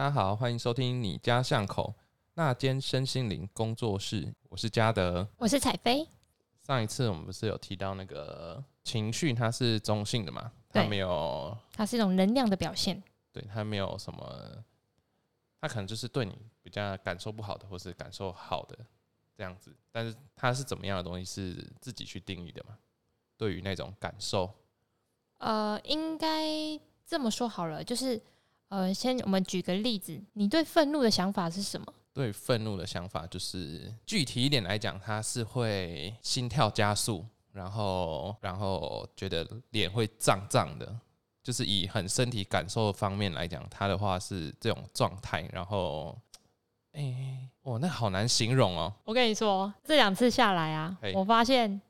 大家好，欢迎收听你家巷口那间身心灵工作室，我是嘉德。我是彩飞，上一次我们不是有提到那个情绪，它是中性的嘛？它对没有，它是一种能量的表现。对，它没有什么，它可能就是对你比较感受不好的，或是感受好的这样子。但是它是怎么样的东西，是自己去定义的嘛？对于那种感受，呃，应该这么说好了，就是呃，先我们举个例子，你对愤怒的想法是什么？对愤怒的想法，就是具体一点来讲，它是会心跳加速，然后然后觉得脸会胀胀的，就是以很身体感受方面来讲，它的话是这种状态。然后，哎、哇，那好难形容哦。我跟你说，这两次下来啊，我发现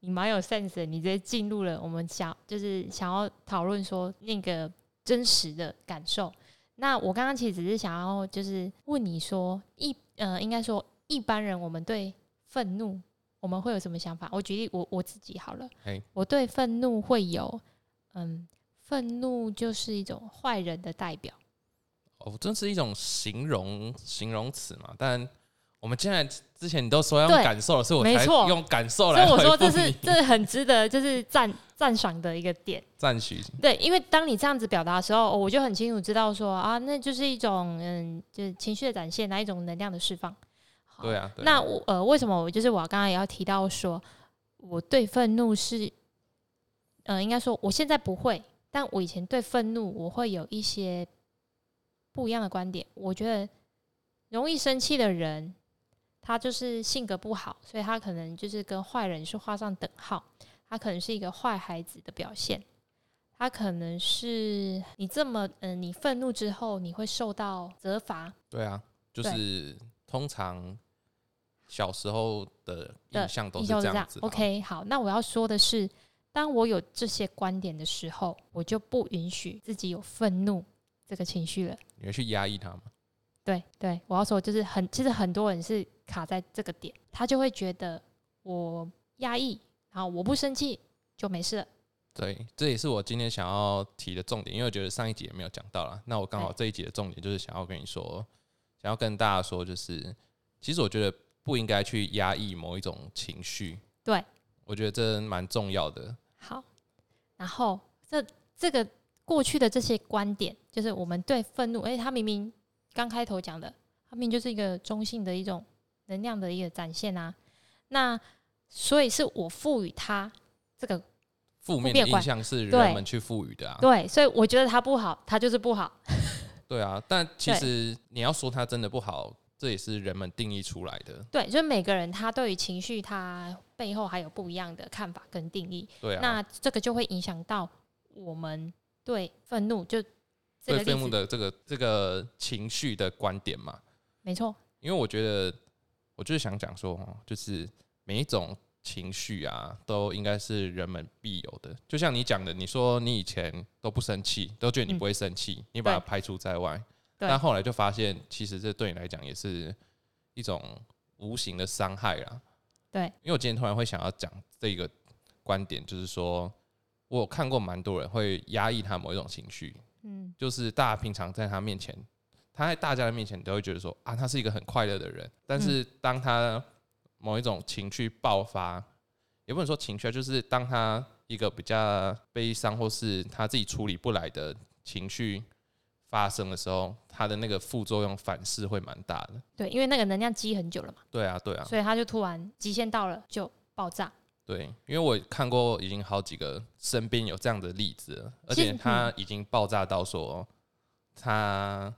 你蛮有 sense 的，你直接进入了我们想就是想要讨论说那个真实的感受。那我刚刚其实只是想要就是问你说一呃，应该说一般人我们对愤怒我们会有什么想法？我举例我我自己好了嘿，我对愤怒会有嗯，愤怒就是一种坏人的代表。哦，这是一种形容形容词嘛？但我们现在之前你都说要用对感受了，所以我才用感受所来所以我说这复你是这是很值得就是赞赞赏的一个点。赞许。对，因为当你这样子表达的时候，哦我就很清楚知道说啊，那就是一种嗯，就是情绪的展现，哪一种能量的释放。好对啊，对啊那我呃，为什么我就是我刚刚也要提到说，我对愤怒是，呃，应该说我现在不会，但我以前对愤怒我会有一些不一样的观点。我觉得容易生气的人，他就是性格不好，所以他可能就是跟坏人是画上等号，他可能是一个坏孩子的表现。他可能是你这么嗯、呃你愤怒之后，你会受到责罚，对啊，就是通常小时候的的印象都是这样这样子。。OK，好，那我要说的是，当我有这些观点的时候，我就不允许自己有愤怒这个情绪了。你会去压抑它吗？对对，我要说就是很，其实很多人是卡在这个点，他就会觉得我压抑，然后我不生气就没事了。对，这也是我今天想要提的重点，因为我觉得上一集也没有讲到啦。那我刚好这一集的重点就是想要跟你说，想要跟大家说，就是其实我觉得不应该去压抑某一种情绪。对，我觉得这蛮重要的。好，然后这这个过去的这些观点，就是我们对愤怒，而且他明明刚开头讲的，他明明就是一个中性的一种能量的一个展现啊。那所以是我赋予他这个负面的印象是人们去赋予的啊。对，所以我觉得他不好，他就是不好。对啊，但其实你要说它真的不好，这也是人们定义出来的。对，就是每个人他对于情绪，他背后还有不一样的看法跟定义。对啊，那这个就会影响到我们对愤怒，就这对个，愤怒的这个这个情绪的观点嘛。没错，因为我觉得，我就是想讲说，哦，就是每一种情绪啊，都应该是人们必有的。就像你讲的，你说你以前都不生气，都觉得你嗯不会生气，你把它排除在外，但后来就发现，其实这对你来讲也是一种无形的伤害啦。对，因为我今天突然会想要讲这个观点，就是说我有看过蛮多人会压抑他某一种情绪，嗯，就是大家平常在他面前，他在大家的面前都会觉得说啊，他是一个很快乐的人。但是当他某一种情绪爆发，也不能说情绪啊，就是当他一个比较悲伤或是他自己处理不来的情绪发生的时候，他的那个副作用反噬会蛮大的。对，因为那个能量积很久了嘛，对啊，对啊，所以他就突然极限到了就爆炸。对，因为我看过已经好几个身边有这样的例子了，而且他已经爆炸到说他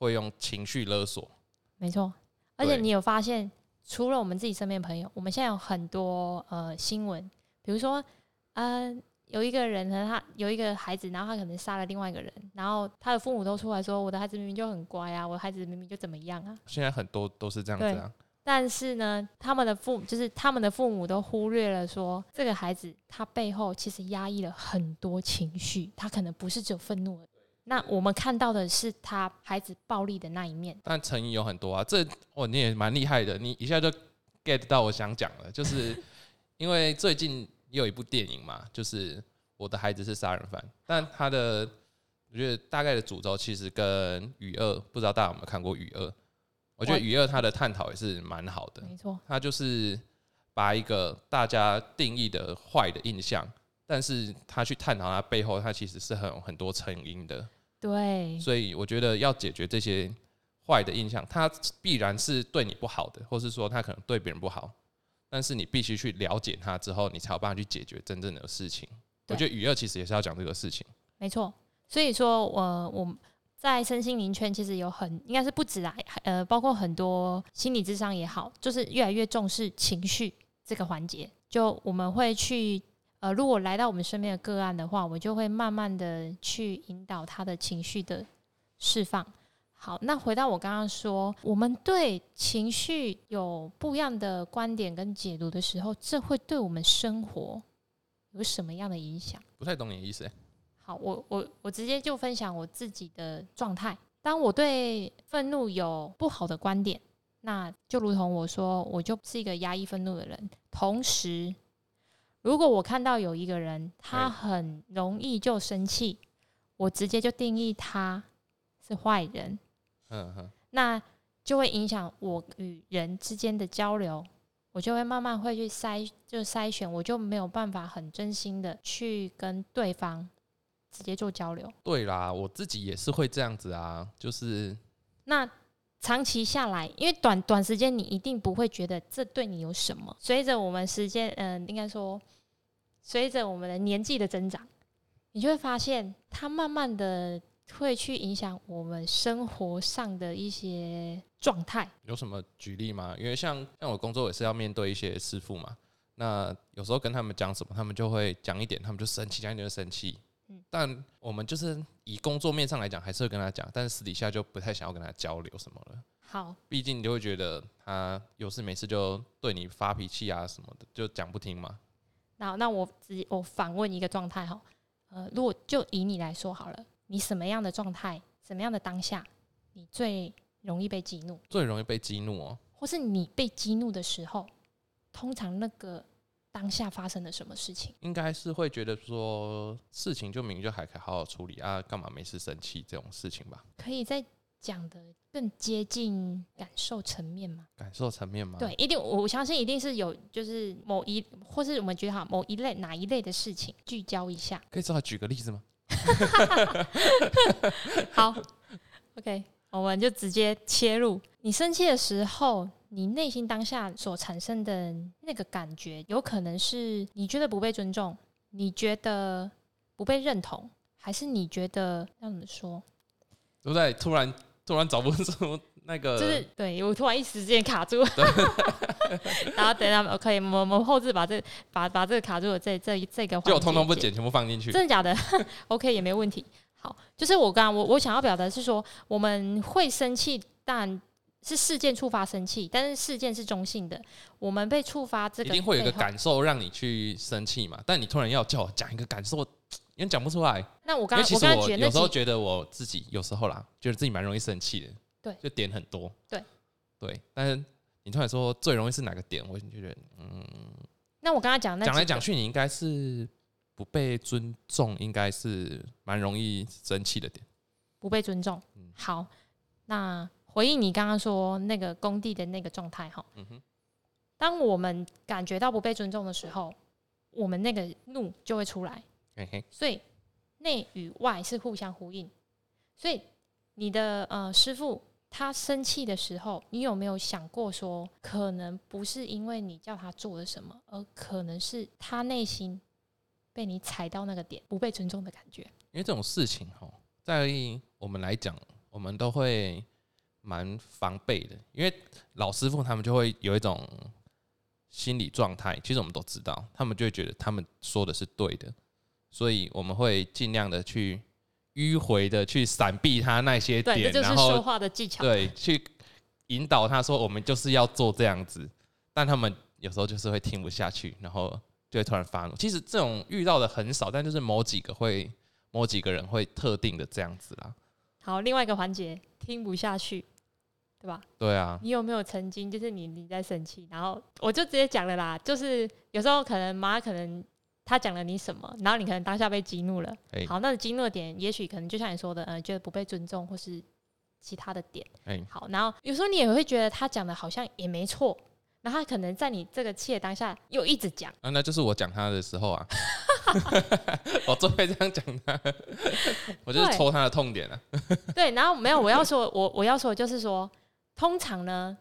会用情绪勒索。没错，而且你有发现，除了我们自己身边的朋友，我们现在有很多呃新闻，比如说呃有一个人呢，他有一个孩子，然后他可能杀了另外一个人，然后他的父母都出来说，我的孩子明明就很乖啊，我的孩子明明就怎么样啊，现在很多都是这样子啊。但是呢，他们的父母就是他们的父母都忽略了说，这个孩子他背后其实压抑了很多情绪，他可能不是只有愤怒而已。那我们看到的是他孩子暴力的那一面，但成因有很多啊，这哦你也蛮厉害的，你一下就 get 到我想讲了，就是因为最近也有一部电影嘛，就是我的孩子是杀人犯，但他的我觉得大概的主轴其实跟雨二，不知道大家有没有看过雨二？我觉得我雨二他的探讨也是蛮好的，没错，他就是把一个大家定义的坏的印象，但是他去探讨他背后，他其实是很有很多成因的。对，所以我觉得要解决这些坏的印象，它必然是对你不好的，或是说他可能对别人不好，但是你必须去了解它之后，你才有办法去解决真正的事情。我觉得雨二其实也是要讲这个事情。没错。所以说，我我们在身心灵圈其实有很应该是不止啊，呃，包括很多心理智商也好，就是越来越重视情绪这个环节。就我们会去呃，如果来到我们身边的个案的话，我就会慢慢的去引导他的情绪的释放。好，那回到我刚刚说，我们对情绪有不一样的观点跟解读的时候，这会对我们生活有什么样的影响？不太懂你的意思、欸，好，我我我直接就分享我自己的状态。当我对愤怒有不好的观点，那就如同我说，我就是一个压抑愤怒的人。同时，如果我看到有一个人他哎很容易就生气，我直接就定义他是坏人，嗯哼，那就会影响我与人之间的交流。我就会慢慢会去筛，就筛选，我就没有办法很真心的去跟对方直接做交流。对啦，我自己也是会这样子啊，就是那长期下来，因为短短时间你一定不会觉得这对你有什么。随着我们时间，嗯、应该说，随着我们的年纪的增长，你就会发现，它慢慢的会去影响我们生活上的一些状态。有什么举例吗？因为像像我工作也是要面对一些师傅嘛，那有时候跟他们讲什么，他们就会讲一点，他们就生气，讲一点就生气。嗯但我们就是以工作面上来讲，还是会跟他讲，但是私底下就不太想要跟他交流什么了。好，毕竟你就会觉得他有事没事就对你发脾气啊什么的，就讲不听嘛。那那我直接我反问一个状态哈，呃，如果就以你来说好了，你什么样的状态，什么样的当下，你最容易被激怒，最容易被激怒哦、或是你被激怒的时候，通常那个当下发生了什么事情？应该是会觉得说事情就明明就还可以好好处理啊，干嘛没事生气这种事情吧？可以再讲的更接近感受层面吗？感受层面吗？对，一定我相信一定是有，就是某一或是我们觉得哈某一类哪一类的事情聚焦一下。可以稍微举个例子吗？好，OK，我们就直接切入。你生气的时候，你内心当下所产生的那个感觉，有可能是你觉得不被尊重，你觉得不被认同，还是你觉得要怎么说？对不对？突然突然找不出那个，就是对我突然一时之间卡住，然后等一下 OK，，我们后置把这把把这个卡住的这这这个就我通通不剪剪，全部放进去。真的假的？OK 也没问题。好，就是我刚刚我我想要表达是说，我们会生气，但是事件触发生气，但是事件是中性的。我们被触发这个一定会有一个。感受让你去生气嘛，但你突然要叫我讲一个感受，因为讲不出来。那我因为其实刚我有时候觉得我自己有时候啦，觉得自己蛮容易生气的，对就点很多，对对。但是你突然说最容易是哪个点，我就觉得嗯，那我刚刚讲那讲来讲去，你应该是不被尊重，应该是蛮容易生气的点。不被尊重。嗯好，那回应你刚刚说那个工地的那个状态哈，嗯哼，当我们感觉到不被尊重的时候，我们那个怒就会出来。嘿嘿，所以内与外是互相呼应。所以你的呃师傅他生气的时候，你有没有想过说，可能不是因为你叫他做了什么，而可能是他内心被你踩到那个点，不被尊重的感觉。因为这种事情哈，在我们来讲，我们都会蛮防备的，因为老师傅他们就会有一种心理状态，其实我们都知道，他们就会觉得他们说的是对的，所以我们会尽量的去迂回的去闪避他那些，点，就是说话的技巧。对去引导他说我们就是要做这样子，但他们有时候就是会听不下去，然后就会突然发怒。其实这种遇到的很少，但就是某几个会，某几个人会特定的这样子啦。好，另外一个环节听不下去，对吧？对啊，你有没有曾经就是你你在生气，然后我就直接讲了啦，就是有时候可能妈可能她讲了你什么，然后你可能当下被激怒了。哎好，那激怒的点，也许可能就像你说的，呃，觉得不被尊重，或是其他的点。哎，好，然后有时候你也会觉得他讲的好像也没错，然后他可能在你这个气的当下又一直讲，啊，那就是我讲他的时候啊，我最会这样讲他，我就是对戳他的痛点啊。对，然后没有，我要说，我我要说的就是说，通常呢，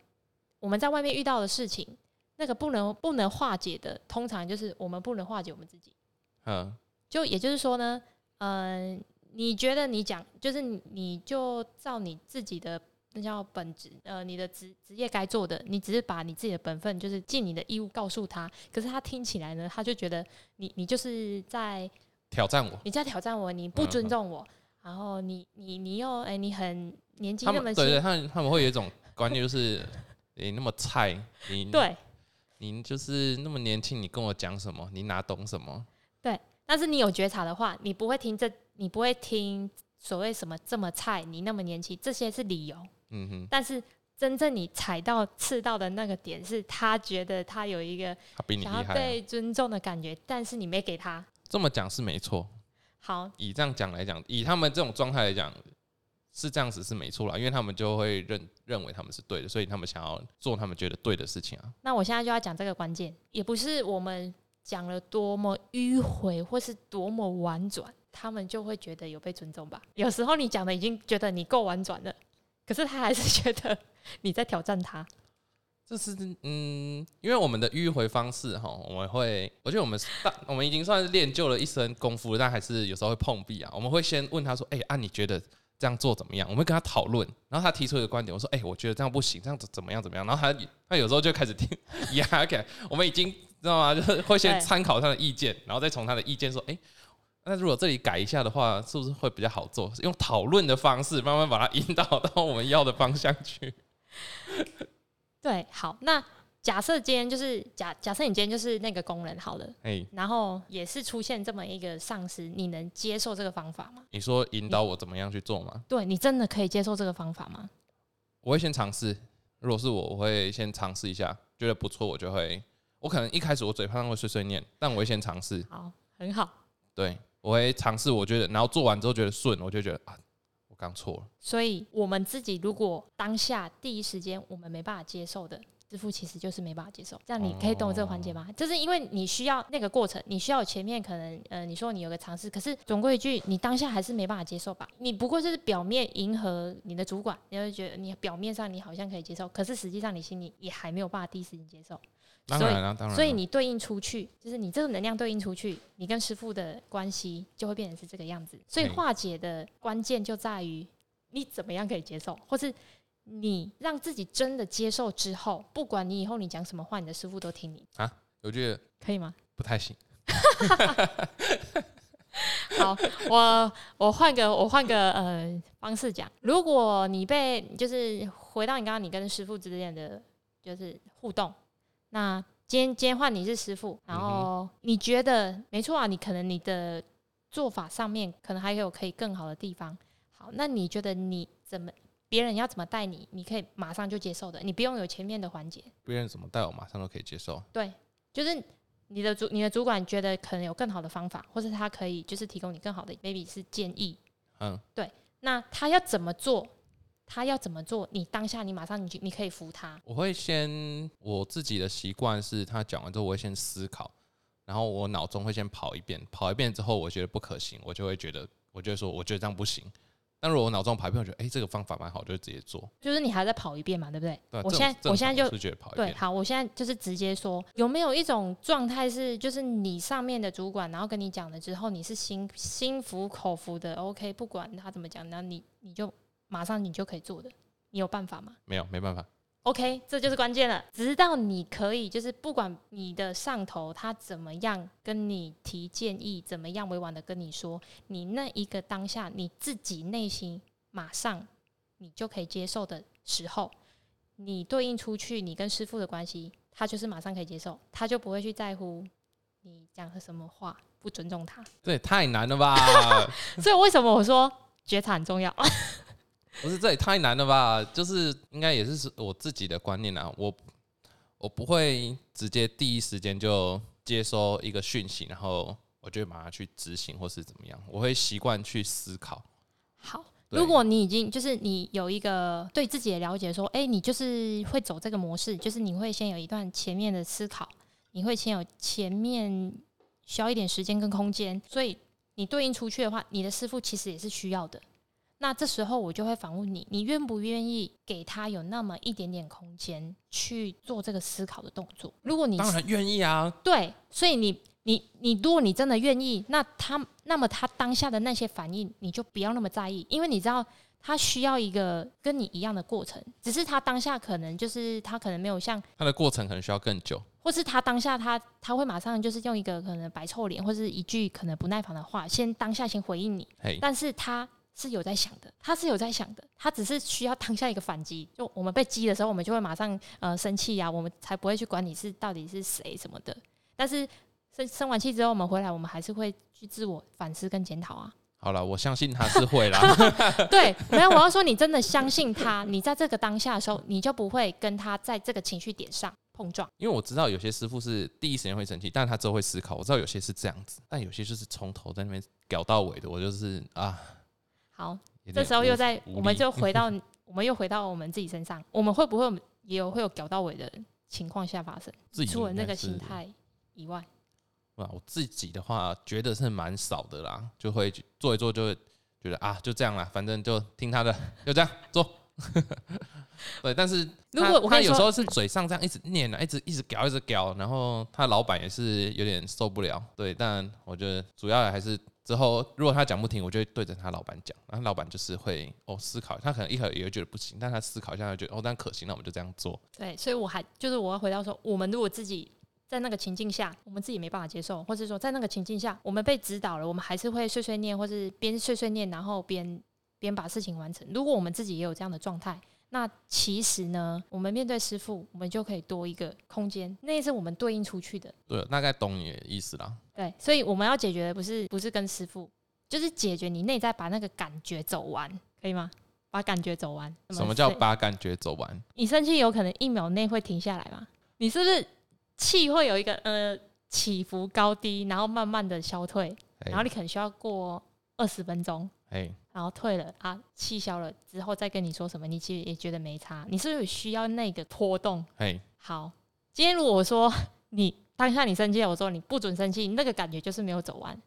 我们在外面遇到的事情，那个不能不能化解的，通常就是我们不能化解我们自己。嗯，就也就是说呢，嗯、你觉得你讲，就是你你就照你自己的那叫本职，呃，你的职职业该做的，你只是把你自己的本分，就是尽你的义务告诉他。可是他听起来呢，他就觉得你你就是在挑战我。你在挑战我，你不尊重我，然后你你你又哎、你很年纪那么轻，对对，他们他们会有一种观念，就是你那么菜，你对你就是那么年轻，你跟我讲什么？你哪懂什么？对但是你有觉察的话，你不会听这，你不会听所谓什么这么菜，你那么年轻，这些是理由。嗯哼，但是真正你踩到刺到的那个点，是他觉得他有一个他比你想要厉害、啊。被尊重的感觉，但是你没给他。这么讲是没错，好，以这样讲来讲，以他们这种状态来讲，是这样子是没错啦，因为他们就会认认为他们是对的，所以他们想要做他们觉得对的事情啊。那我现在就要讲这个关键，也不是我们讲了多么迂回或是多么婉转，他们就会觉得有被尊重吧。有时候你讲的已经觉得你够婉转了，可是他还是觉得你在挑战他。这是嗯，因为我们的迂回方式哈，我们会，我觉得我们大，我们已经算是练就了一身功夫，但还是有时候会碰壁啊。我们会先问他说：“哎、啊，你觉得这样做怎么样？”我们跟他讨论，然后他提出一个观点，我说：“哎、我觉得这样不行，这样子怎么样怎么样？”然后他他有时候就开始听压起来，我们已经知道吗？就是会先参考他的意见，然后再从他的意见说：“哎、那如果这里改一下的话，是不是会比较好做？用讨论的方式慢慢把它引导到我们要的方向去。对，好，那假设今天就是假假设你今天就是那个工人好了，哎、然后也是出现这么一个上司，你能接受这个方法吗？你说引导我怎么样去做吗？对你真的可以接受这个方法吗？我会先尝试。如果是我，我会先尝试一下，觉得不错，我就会。我可能一开始我嘴巴上会碎碎念，但我会先尝试。好，很好。对，我会尝试。我觉得，然后做完之后觉得顺，我就觉得啊，我刚错了。所以我们自己如果当下第一时间我们没办法接受的，师傅其实就是没办法接受。这样你可以懂我这个环节吗？就是因为你需要那个过程，你需要前面可能呃，你说你有个尝试，可是总归一句，你当下还是没办法接受吧？你不过就是表面迎合你的主管，你会觉得你表面上你好像可以接受，可是实际上你心里也还没有办法第一时间接受。所以当然了，当然了。所以你对应出去，就是你这个能量对应出去，你跟师傅的关系就会变成是这个样子。所以化解的关键就在于你怎么样可以接受，或是你让自己真的接受之后，不管你以后你讲什么话，你的师傅都听你啊，我觉得可以吗？不太行。好，我我换个我换个呃方式讲，如果你被就是回到你刚刚你跟师傅之间的就是互动，那今天今天换你是师傅，然后你觉得没错啊，你可能你的做法上面可能还有可以更好的地方。好，那你觉得你怎么别人要怎么带你，你可以马上就接受的，你不用有前面的环节。别人怎么带我，马上都可以接受。对，就是你的主你的主管觉得可能有更好的方法，或者他可以就是提供你更好的 maybe 是建议。嗯，对那他要怎么做？他要怎么做？你当下你马上你就你可以服他。我会先我自己的习惯是，他讲完之后，我会先思考，然后我脑中会先跑一遍，跑一遍之后，我觉得不可行，我就会觉得，我就会说，我觉得这样不行。但如果我脑中跑一遍，我觉得，哎、这个方法蛮好，就直接做。就是你还在跑一遍嘛，对不对？对啊，我正现在我现在就觉得跑一对，遍，好，我现在就是直接说，有没有一种状态是，就是你上面的主管，然后跟你讲了之后，你是心心服口服的，OK，不管他怎么讲，然后你你就马上你就可以做的，你有办法吗？没有，没办法。OK，这就是关键了。直到你可以，就是不管你的上头他怎么样跟你提建议，怎么样委婉的跟你说，你那一个当下你自己内心马上你就可以接受的时候，你对应出去你跟师傅的关系，他就是马上可以接受，他就不会去在乎你讲的什么话，不尊重他。这也太难了吧？所以为什么我说觉察很重要？不是，这也太难了吧？就是应该也是我自己的观念啊，我我不会直接第一时间就接收一个讯息，然后我就马上去执行或是怎么样，我会习惯去思考。好，如果你已经就是你有一个对自己的了解，说，哎、你就是会走这个模式，就是你会先有一段前面的思考，你会先有前面需要一点时间跟空间，所以你对应出去的话，你的师傅其实也是需要的。那这时候我就会反问你，你愿不愿意给他有那么一点点空间去做这个思考的动作？如果你当然愿意啊，对，所以你你你，如果你真的愿意，那他那么他当下的那些反应，你就不要那么在意，因为你知道他需要一个跟你一样的过程，只是他当下可能就是他可能没有像，他的过程可能需要更久。或是他当下他他会马上就是用一个可能白臭脸，或是一句可能不耐烦的话，先当下先回应你，但是他是有在想的，他是有在想的，他只是需要当下一个反击。就我们被激的时候，我们就会马上呃生气呀，我们才不会去管你是到底是谁什么的。但是生生完气之后，我们回来，我们还是会去自我反思跟检讨啊。好了，我相信他是会啦。对，没有，我要说你真的相信他，你在这个当下的时候，你就不会跟他在这个情绪点上碰撞。因为我知道有些师傅是第一时间会生气，但是他之后会思考。我知道有些是这样子，但有些就是从头在那边搞到尾的。我就是啊，好，这时候又在，我们就 回到，我们又回到我们自己身上，我们会不会也有会有搞到尾的情况下发生？自己除了那个心态以外，啊，我自己的话觉得是蛮少的啦，就会做一做就会觉得啊，就这样啦，反正就听他的，就这样做。对，但是如果我跟你说他有时候是嘴上这样一直念啊，一直一直搞，一直搞，然后他老板也是有点受不了。对，但我觉得主要还是之后如果他讲不听，我就会对着他老板讲，然后老板就是会哦思考，他可能一会儿也会觉得不行，但他思考一下，他觉得哦，但可行，那我们就这样做。对，所以我还就是我要回到说，我们如果自己在那个情境下，我们自己没办法接受，或者说在那个情境下，我们被指导了，我们还是会碎碎念，或是边碎碎念，然后边边把事情完成。如果我们自己也有这样的状态，那其实呢，我们面对师傅，我们就可以多一个空间，那也是我们对应出去的。对，大概懂你的意思啦。对，所以我们要解决的不是不是跟师傅，就是解决你内在把那个感觉走完，可以吗？把感觉走完。什么叫把感觉走完？你生气有可能一秒内会停下来吗？你是不是气会有一个呃起伏高低，然后慢慢的消退，哎然后你可能需要过二十分钟，哎，然后退了啊，气消了之后再跟你说什么，你其实也觉得没差，你是不是需要那个波动？嘿，好，今天如果我说你当下你生气了，我说你不准生气，那个感觉就是没有走完，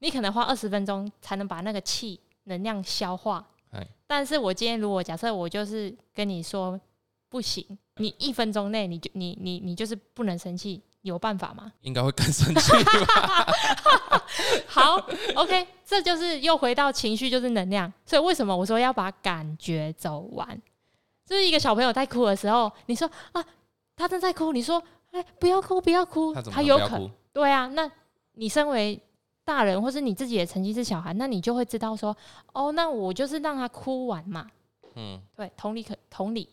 你可能花二十分钟才能把那个气能量消化哎。但是我今天如果假设我就是跟你说不行，你一分钟内你就你你你就是不能生气，有办法吗？应该会更生气吧？好，OK，这就是又回到情绪就是能量，所以为什么我说要把感觉走完？就是一个小朋友在哭的时候，你说啊，他正在哭，你说哎、不要哭，不要哭，他有可能？对啊，那你身为大人，或是你自己也曾经是小孩，那你就会知道说，哦，那我就是让他哭完嘛。嗯，对，同理可同理，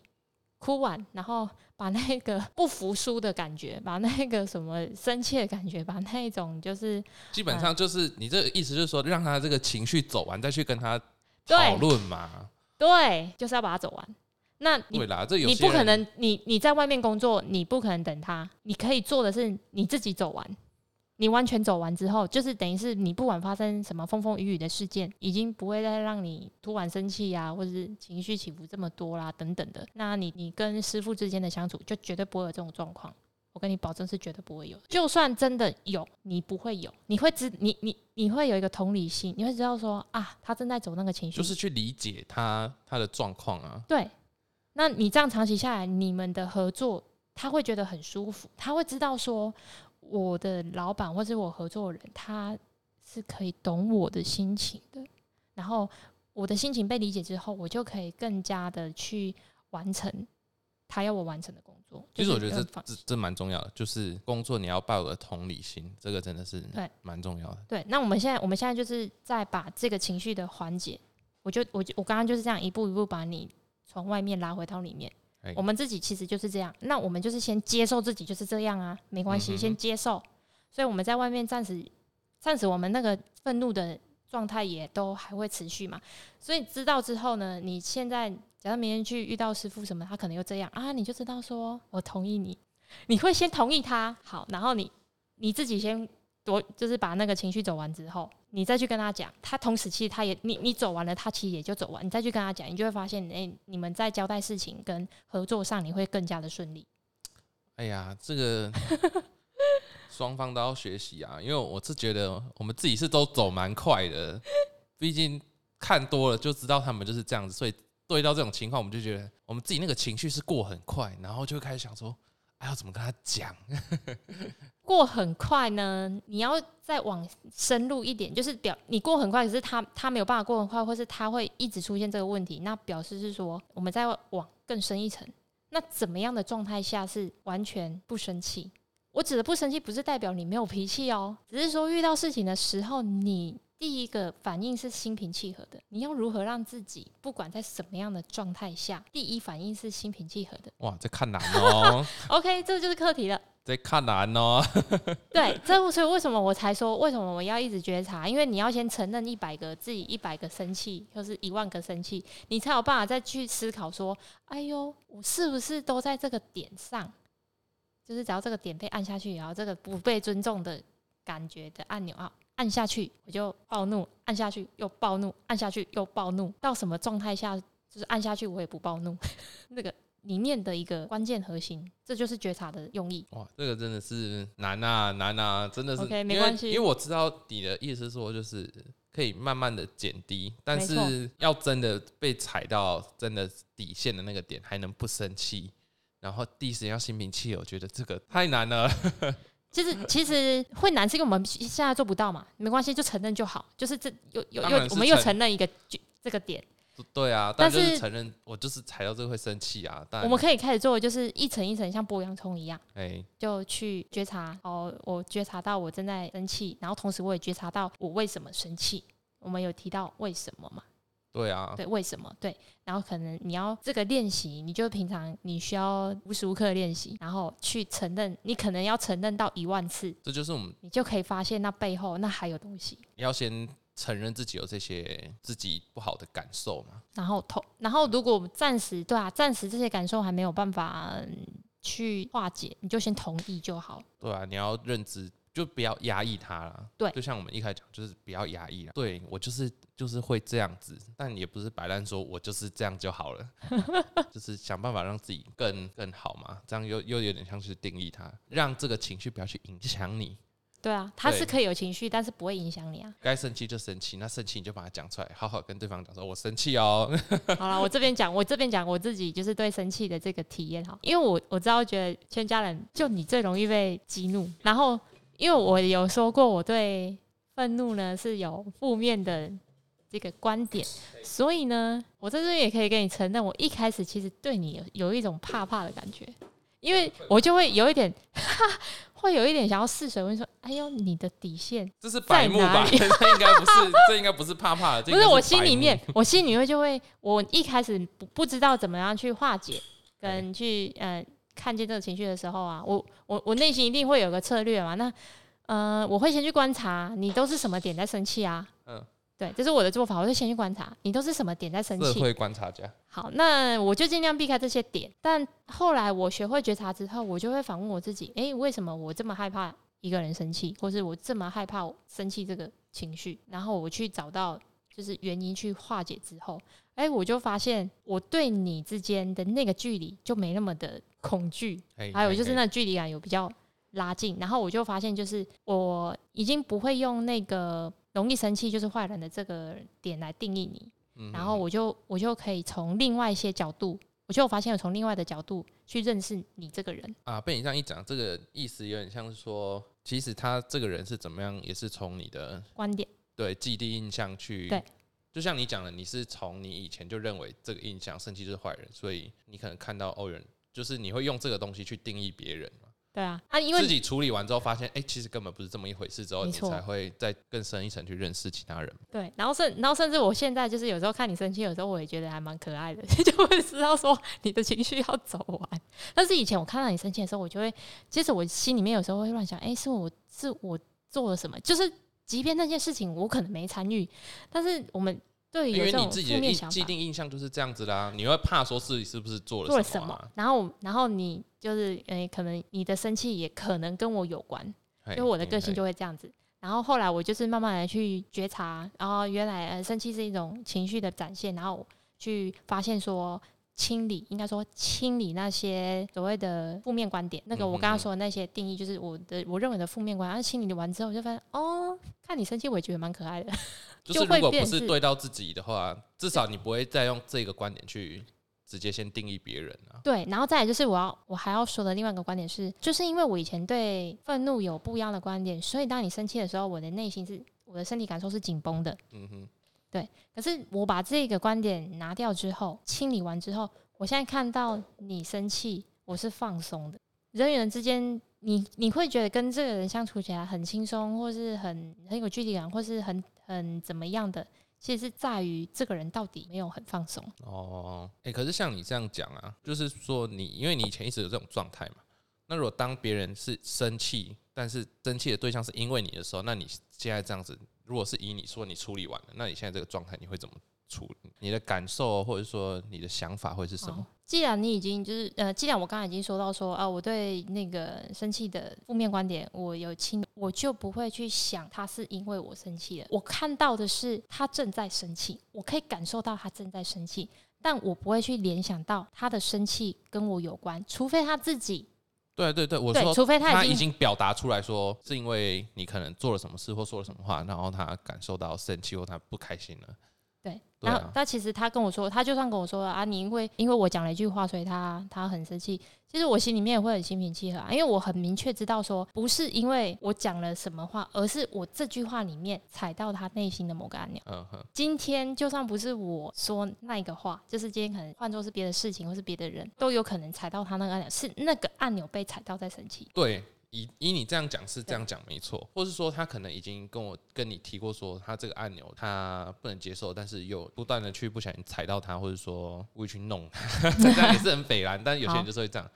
哭完，然后把那个不服输的感觉，把那个什么生气的感觉，把那种就是基本上就是你这个意思，就是说让他这个情绪走完，再去跟他讨论嘛。对，就是要把它走完。那你对啦，这有你不可能，你你在外面工作，你不可能等他。你可以做的是你自己走完，你完全走完之后，就是等于是你不管发生什么风风雨雨的事件，已经不会再让你突然生气啊，或者是情绪起伏这么多啦等等的。那你你跟师傅之间的相处，就绝对不会有这种状况。我跟你保证是绝对不会有。就算真的有，你不会有，你会知你你你会有一个同理心，你会知道说啊，他正在走那个情绪，就是去理解他他的状况啊。对，那你这样长期下来，你们的合作他会觉得很舒服，他会知道说我的老板或是我合作人，他是可以懂我的心情的，然后我的心情被理解之后，我就可以更加的去完成他要我完成的工作。其实我觉得这这这蛮重要的，就是工作你要抱有同理心，这个真的是对蛮重要的。对，那我们现在我们现在就是在把这个情绪的缓解，我就我就我刚刚就是这样一步一步把你从外面拉回到里面哎。我们自己其实就是这样，那我们就是先接受自己就是这样啊，没关系，先接受。所以我们在外面暂时暂时我们那个愤怒的状态也都还会持续嘛。所以知道之后呢，你现在假如明天去遇到师傅什么，他可能又这样啊，你就知道说我同意你，你会先同意他，好，然后你。你自己先多，就是把那个情绪走完之后，你再去跟他讲，他同时其实他也你你走完了，他其实也就走完，你再去跟他讲，你就会发现，哎、你们在交代事情跟合作上，你会更加的顺利。哎呀，这个双方都要学习啊，因为我是觉得我们自己是都走蛮快的，毕竟看多了就知道他们就是这样子，所以对到这种情况，我们就觉得我们自己那个情绪是过很快，然后就开始想说，哎，要怎么跟他讲？过很快呢，你要再往深入一点，就是表你过很快，可是他他没有办法过很快，或是他会一直出现这个问题，那表示是说我们再往更深一层。那怎么样的状态下是完全不生气？我指的不生气，不是代表你没有脾气哦，只是说遇到事情的时候，你第一个反应是心平气和的。你要如何让自己不管在什么样的状态下，第一反应是心平气和的哇，这看难哦？OK，这就是课题了。这看难哦。对，这所以为什么我才说为什么我要一直觉察？因为你要先承认一百个自己一百个生气，或是一万个生气，你才有办法再去思考说，哎呦，我是不是都在这个点上？就是只要这个点被按下去，然后这个不被尊重的感觉的按钮啊，按下去我就暴怒，按下去又暴怒，按下去又暴怒，到什么状态下就是按下去我也不暴怒，那个里面的一个关键核心，这就是觉察的用意。哇，这个真的是难啊难啊，真的是 OK，没关系因为我知道你的意思是说，就是可以慢慢的减低，但是要真的被踩到真的底线的那个点，还能不生气，然后第一时间要心平气和，我觉得这个太难了。其实 其实会难，是因为我们现在做不到嘛，没关系，就承认就好。就是这又又又我们又承承认一个就这个点，对啊，但是承认我就是踩到这个会生气啊，但我们可以开始做，就是一层一层像剥洋葱一样，哎就去觉察。哦，我觉察到我正在生气，然后同时我也觉察到我为什么生气。我们有提到为什么嘛？对啊，对，为什么？对，然后可能你要这个练习，你就平常你需要无时无刻练习，然后去承认，你可能要承认到一万次，这就是我们你就可以发现那背后那还有东西。你要先承认自己有这些自己不好的感受嘛。然后同，然后如果暂时对啊，暂时这些感受还没有办法、嗯去化解，你就先同意就好。对啊，你要认知，就不要压抑它了。对就像我们一开始讲，就是不要压抑了。对我就是就是会这样子，但也不是摆烂说我就是这样就好了，就是想办法让自己更更好嘛。这样又又有点像是定义它，让这个情绪不要去影响你。对啊，他是可以有情绪，但是不会影响你啊。该生气就生气，那生气你就把它讲出来，好好跟对方讲说，我生气哦。好了，我这边讲，我这边讲我自己就是对生气的这个体验哈，因为我我知道，觉得全家人就你最容易被激怒，然后因为我有说过我对愤怒呢是有负面的这个观点，所以呢，我在这边也可以跟你承认，我一开始其实对你有有一种怕怕的感觉，因为我就会有一点，哈会有一点想要试水温，说，哎呦，你的底线这是白目吧？这应该不是，这应该不是怕怕的，不是我心里面，我心里面就会，我一开始不不知道怎么样去化解，跟去呃看见这个情绪的时候啊，我我我内心一定会有个策略嘛。那呃，我会先去观察你都是什么点在生气啊？嗯对，这是我的做法，我会先去观察你都是什么点在生气。社会观察家。好，那我就尽量避开这些点。但后来我学会觉察之后，我就会反问我自己：诶，为什么我这么害怕一个人生气，或是我这么害怕生气这个情绪？然后我去找到就是原因去化解之后，诶，我就发现我对你之间的那个距离就没那么的恐惧，嘿还有就是那距离感有比较拉近。然后我就发现，就是我已经不会用那个容易生气就是坏人的这个点来定义你。嗯然后我就我就可以从另外一些角度，我就发现我从另外的角度去认识你这个人。啊，被你这样一讲，这个意思有点像是说，其实他这个人是怎么样，也是从你的观点对既定印象去，对，就像你讲的，你是从你以前就认为这个印象生气就是坏人，所以你可能看到哦，有人就是你会用这个东西去定义别人嘛，对啊，啊，因为自己处理完之后发现，哎、其实根本不是这么一回事，之后你才会再更深一层去认识其他人。对，然后甚然后甚至我现在就是有时候看你生气，有时候我也觉得还蛮可爱的，就会知道说你的情绪要走完。但是以前我看到你生气的时候，我就会，其实我心里面有时候会乱想，哎、是我是我做了什么？就是即便那件事情我可能没参与，但是我们对有这种你自己的负面想法。印既定印象就是这样子啦，你会怕说自己是不是做做了什么了什么啊？，然后然后你就是诶、可能你的生气也可能跟我有关，因因为我的个性就会这样子。然后后来我就是慢慢的去觉察，然后原来呃生气是一种情绪的展现，然后去发现说清理，应该说清理那些所谓的负面观点。那个我刚刚说的那些定义，就是我的我认为的负面观。然后清理完之后，我就发现哦，看你生气，我也觉得蛮可爱的。就是如果不是对到自己的话，至少你不会再用这个观点去直接先定义别人啊。对，然后再来就是我要我还要说的另外一个观点是，就是因为我以前对愤怒有不一样的观点，所以当你生气的时候，我的内心是我的身体感受是紧绷的。嗯哼，对。可是我把这个观点拿掉之后，清理完之后，我现在看到你生气，我是放松的。人与人之间，你你会觉得跟这个人相处起来很轻松，或是很很有距离感，或是很。很怎么样的，其实是在于这个人到底没有很放松哦。哎，可是像你这样讲啊，就是说你因为你以前一直有这种状态嘛，那如果当别人是生气，但是生气的对象是因为你的时候，那你现在这样子，如果是以你说你处理完了，那你现在这个状态你会怎么？处你的感受，或者说你的想法会是什么？既然你已经就是呃，既然我刚才已经说到说啊，我对那个生气的负面观点，我有轻，我就不会去想他是因为我生气了。我看到的是他正在生气，我可以感受到他正在生气，但我不会去联想到他的生气跟我有关，除非他自己。对对对，我说，除非他已经表达出来说，是因为你可能做了什么事或说了什么话，然后他感受到生气或他不开心了。对，然后但其实他跟我说，他就算跟我说啊，你因为因为我讲了一句话，所以他他很生气。其实我心里面也会很心平气和啊，因为我很明确知道说，不是因为我讲了什么话，而是我这句话里面踩到他内心的某个按钮。嗯哼。今天就算不是我说那个话，就是今天可能换作是别的事情或是别的人，都有可能踩到他那个按钮，是那个按钮被踩到在生气。对。以以你这样讲是这样讲没错，或是说他可能已经跟我跟你提过说他这个按钮他不能接受，但是又不断的去不小心踩到他，或者说故意去弄他，这样也是很匪然。但是有些人就是会这样。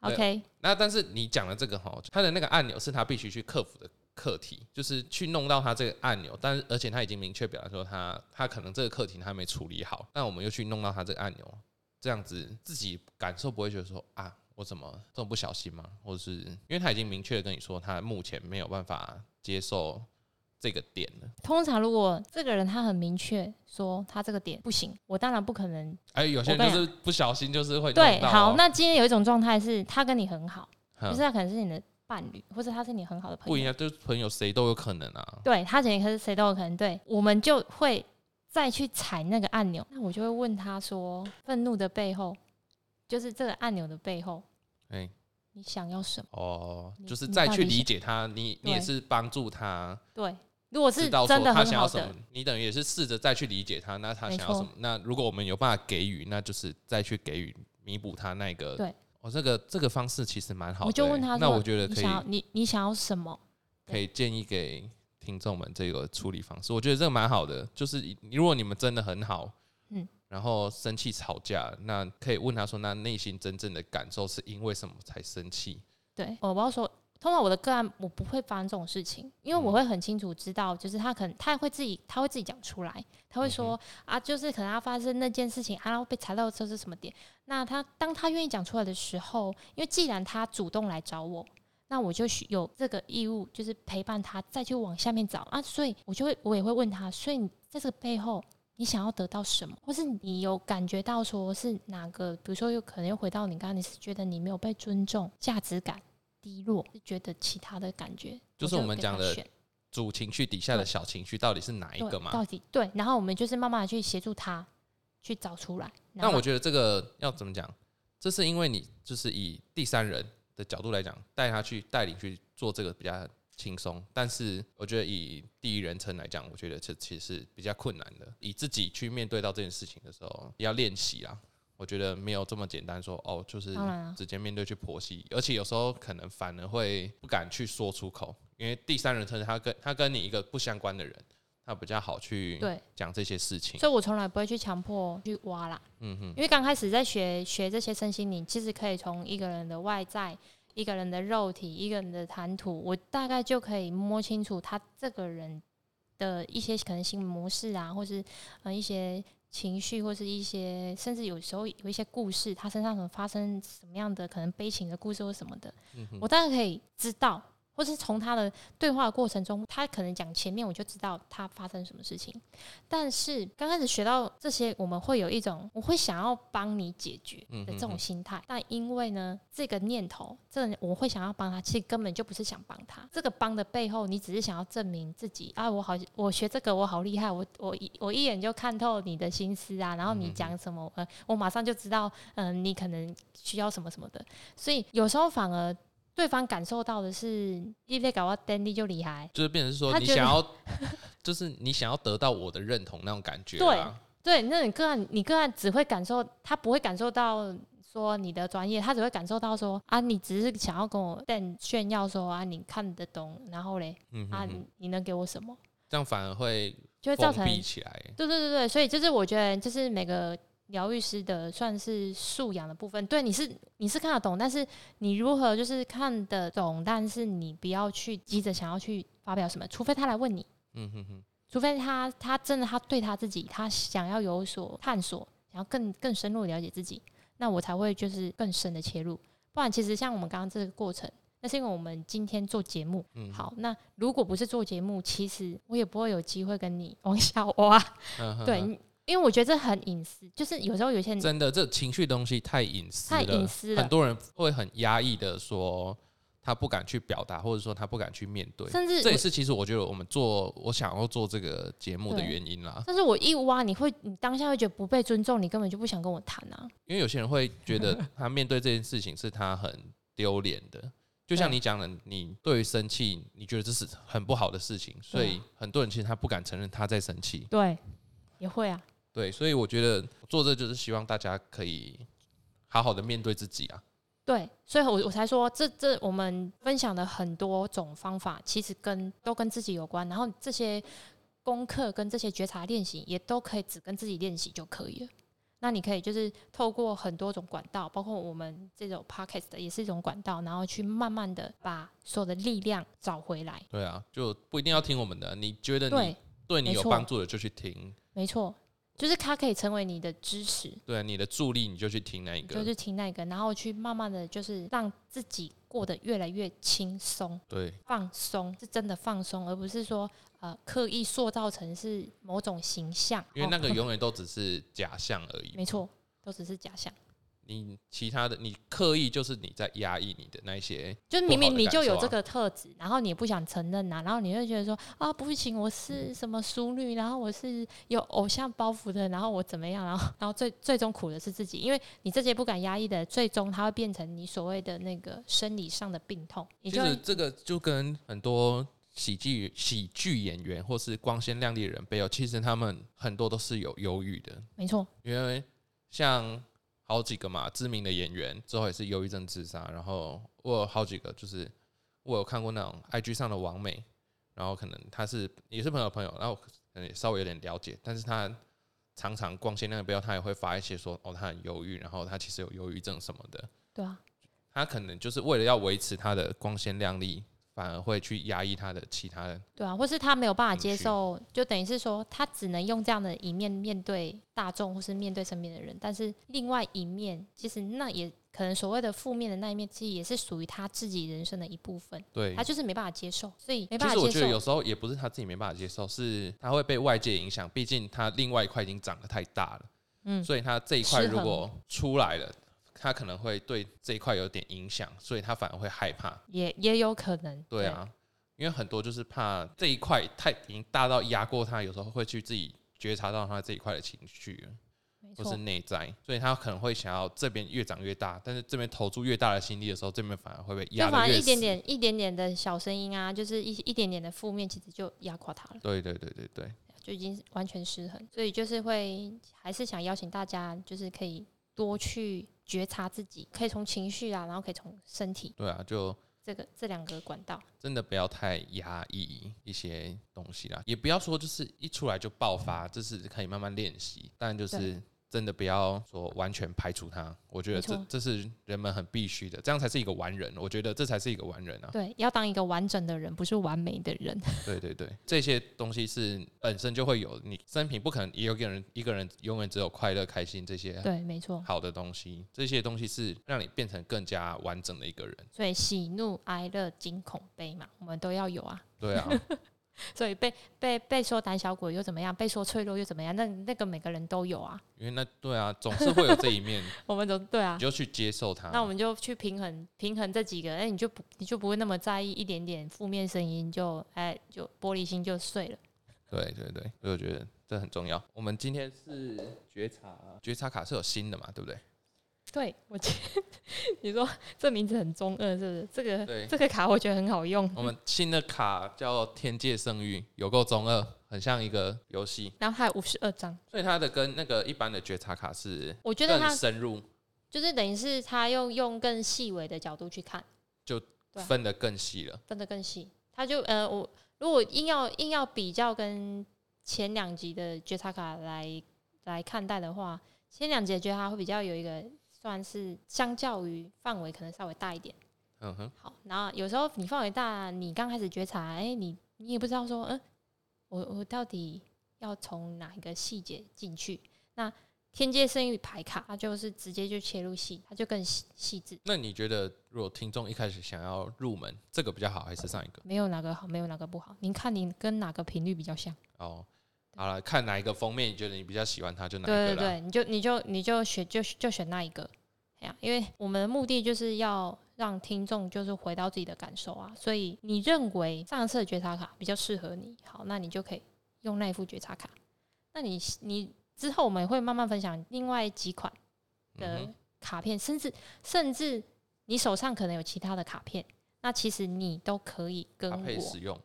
OK，那但是你讲的这个哈，他的那个按钮是他必须去克服的课题，就是去弄到他这个按钮，但是而且他已经明确表达说他他可能这个课题他没处理好，那我们又去弄到他这个按钮，这样子自己感受不会觉得说啊。我怎么这么不小心吗？或者是因为他已经明确的跟你说，他目前没有办法接受这个点了。通常如果这个人他很明确说他这个点不行，我当然不可能。哎，有些人就是不小心，就是会对。好，那今天有一种状态是他跟你很好，就是他可能是你的伴侣，或者他是你很好的朋友。不一样，就是朋友谁都有可能啊。对他肯定可是谁都有可能。对，我们就会再去踩那个按钮。那我就会问他说：愤怒的背后。就是这个按钮的背后，哎，你想要什么？哦，就是再去理解他，你你也是帮助他。对，如果是真的他想要什么，你等于也是试着再去理解他。那他想要什么？那如果我们有办法给予，那就是再去给予弥补他那个。对，哦，这个这个方式其实蛮好的。我就问他，那我觉得可以，你你想要什么？可以建议给听众们这个处理方式。我觉得这个蛮好的，就是如果你们真的很好，嗯。然后生气吵架，那可以问他说：“那内心真正的感受是因为什么才生气？”对，我不要说，通常我的个案我不会发生这种事情，因为我会很清楚知道，就是他可能他会自己他会自己讲出来，他会说啊，就是可能他发生那件事情，然后被踩到这是什么点？那他当他愿意讲出来的时候，因为既然他主动来找我，那我就有这个义务，就是陪伴他再去往下面找啊，所以我就会我也会问他，所以在这个背后。你想要得到什么，或是你有感觉到说是哪个？比如说，有可能又回到你刚刚，你是觉得你没有被尊重，价值感低落，是觉得其他的感觉？就是我们讲的主情绪底下的小情绪到底是哪一个嘛？到底对，然后我们就是慢慢的去协助他去找出来。那我觉得这个要怎么讲？这是因为你就是以第三人的角度来讲，带他去带领去做这个比较。轻松，但是我觉得以第一人称来讲，我觉得这其实是比较困难的。以自己去面对到这件事情的时候，要练习啊。我觉得没有这么简单，说哦，就是直接面对去剖析，而且有时候可能反而会不敢去说出口，因为第三人称他跟他跟你一个不相关的人，他比较好去讲这些事情。所以我从来不会去强迫去挖啦。嗯哼，因为刚开始在学学这些身心灵，其实可以从一个人的外在。一个人的肉体，一个人的谈吐，我大概就可以摸清楚他这个人的一些可能性模式啊，或是呃一些情绪，或是一些甚至有时候有一些故事，他身上可能发生什么样的可能悲情的故事或什么的，我大概可以知道或是从他的对话的过程中，他可能讲前面我就知道他发生什么事情。但是刚开始学到这些，我们会有一种我会想要帮你解决的这种心态。但因为呢，这个念头，这个我会想要帮他，其实根本就不是想帮他。这个帮的背后，你只是想要证明自己啊，我好，我学这个我好厉害，我我一我一眼就看透你的心思啊。然后你讲什么，呃，我马上就知道，嗯，你可能需要什么什么的。所以有时候反而。对方感受到的是，一被搞到 Dandy 就厉害，就是变成是说你想要，就是你想要得到我的认同那种感觉。对，对，那你个案，你个案只会感受，他不会感受到说你的专业，他只会感受到说啊，你只是想要跟我炫耀说啊，你看得懂，然后嘞，啊，你能给我什么？这样反而会就会造成起来。对对对对，所以就是我觉得，就是每个。疗愈师的算是素养的部分，对，你是你是看得懂，但是你如何就是看得懂，但是你不要去急着想要去发表什么，除非他来问你，嗯哼哼，除非他他真的他对他自己他想要有所探索，想要更更深入了解自己，那我才会就是更深的切入，不然其实像我们刚刚这个过程，那是因为我们今天做节目，嗯，好，那如果不是做节目，其实我也不会有机会跟你往下挖，对。因为我觉得这很隐私，就是有时候有些人真的这情绪东西太隐私，太隐私了。很多人会很压抑的说，他不敢去表达，或者说他不敢去面对。甚至这也是其实我觉得我们做我想要做这个节目的原因啦。但是我一挖，你会你当下会觉得不被尊重，你根本就不想跟我谈啊。因为有些人会觉得他面对这件事情是他很丢脸的，就像你讲的，你对于生气，你觉得这是很不好的事情，所以很多人其实他不敢承认他在生气。对，也会啊。对，所以我觉得做这就是希望大家可以好好的面对自己啊。对，所以我我才说，这这我们分享的很多种方法，其实跟都跟自己有关。然后这些功课跟这些觉察练习，也都可以只跟自己练习就可以了。那你可以就是透过很多种管道，包括我们这种 podcast 也是一种管道，然后去慢慢的把所有的力量找回来。对啊，就不一定要听我们的，你觉得你对你有帮助的就去听。没错。就是它可以成为你的支持，对你的助力，你就去听那一个，就是听那个，然后去慢慢的就是让自己过得越来越轻松，对，放松是真的放松，而不是说呃刻意塑造成是某种形象，因为那个 永远都只是假象而已，没错，都只是假象。你其他的，你刻意就是你在压抑你的那些，就明明你就有这个特质，然后你也不想承认呐，然后你会觉得说啊，不行，我是什么淑女，然后我是有偶像包袱的，然后我怎么样，然后 然后最最终苦的是自己，因为你这些不敢压抑的，最终它会变成你所谓的那个生理上的病痛。其实这个就跟很多喜剧喜剧演员或是光鲜亮丽的人背后，其实他们很多都是有忧郁的，没错，因为像。好几个嘛，知名的演员之后也是忧郁症自杀。然后我有好几个，就是我有看过那种 IG 上的王美，然后可能他是也是朋友朋友，然后可能也稍微有点了解，但是他常常光鲜亮丽，他也会发一些说哦，他很忧郁，然后他其实有忧郁症什么的。对啊，他可能就是为了要维持他的光鲜亮丽。反而会去压抑他的其他人，对啊，或是他没有办法接受，就等于是说他只能用这样的一面面对大众，或是面对身边的人。但是另外一面，其实那也可能所谓的负面的那一面，其实也是属于他自己人生的一部分。对，他就是没办法接受，所以没办法接受。其实我觉得有时候也不是他自己没办法接受，是他会被外界影响。毕竟他另外一块已经长得太大了，嗯，所以他这一块如果出来了。他可能会对这一块有点影响，所以他反而会害怕，也也有可能。对啊，因为很多就是怕这一块太已经大到压过他，有时候会去自己觉察到他这一块的情绪，或是内在，所以他可能会想要这边越长越大，但是这边投注越大的心力的时候，这边反而会被压。反而一点点、一点点的小声音啊，就是一一点点的负面，其实就压垮他了。对对对对对，就已经完全失衡。所以就是会还是想邀请大家，就是可以多去。觉察自己，可以从情绪啊，然后可以从身体。对啊，就这个这两个管道，真的不要太压抑一些东西啦，也不要说就是一出来就爆发，这是可以慢慢练习，但就是真的不要说完全排除它。我觉得这这是人们很必须的，这样才是一个完人。我觉得这才是一个完人啊！对，要当一个完整的人，不是完美的人。对对对，这些东西是本身就会有，你生平不可能也有一个人一个人永远只有快乐、开心这些对，没错。好的东西，这些东西是让你变成更加完整的一个人。所以喜怒哀乐惊恐悲嘛，我们都要有啊。对啊，所以被被被说胆小鬼又怎么样？被说脆弱又怎么样？那那个每个人都有啊。因为那对啊，总是会有这一面，我们都对啊你。就去接受它。那我们就去平衡平衡这几个，哎，你就不你就不会那么在意一点点负面声音，就哎就玻璃心就碎了。对对对，所以我觉得这很重要。我们今天是觉察，觉察卡是有新的嘛，对不对？对我觉得 你说这名字很中二，是不是？这个对，这个卡我觉得很好用，我们新的卡叫天界圣域，有够中二，很像一个游戏，然后还有五十二张，所以它的跟那个一般的觉察卡是我觉得它深入，就是等于是它用用更细微的角度去看，对啊分得更细了。分得更细。它就呃，我如果硬要硬要比较跟前两集的觉察卡来来看待的话，前两集的觉察会比较有一个算是相较于范围可能稍微大一点。嗯哼，好，然后有时候你范围大，你刚开始觉察，哎、你你也不知道说，嗯、我我到底要从哪一个细节进去？那天界圣域牌卡，它就是直接就切入细，它就更细细致，那你觉得如果听众一开始想要入门，这个比较好，还是上一个？没有哪个好，没有哪个不好。您看您跟哪个频率比较像？哦，好了，看哪一个封面，你觉得你比较喜欢它，就哪个对。对对，你就你就你就选就就选那一个，哎呀，因为我们的目的就是要让听众就是回到自己的感受啊，所以你认为上一次的觉察卡比较适合你，好，那你就可以用那一副觉察卡。那你你之后我们也会慢慢分享另外几款的卡片，甚至甚至你手上可能有其他的卡片，那其实你都可以跟我使用。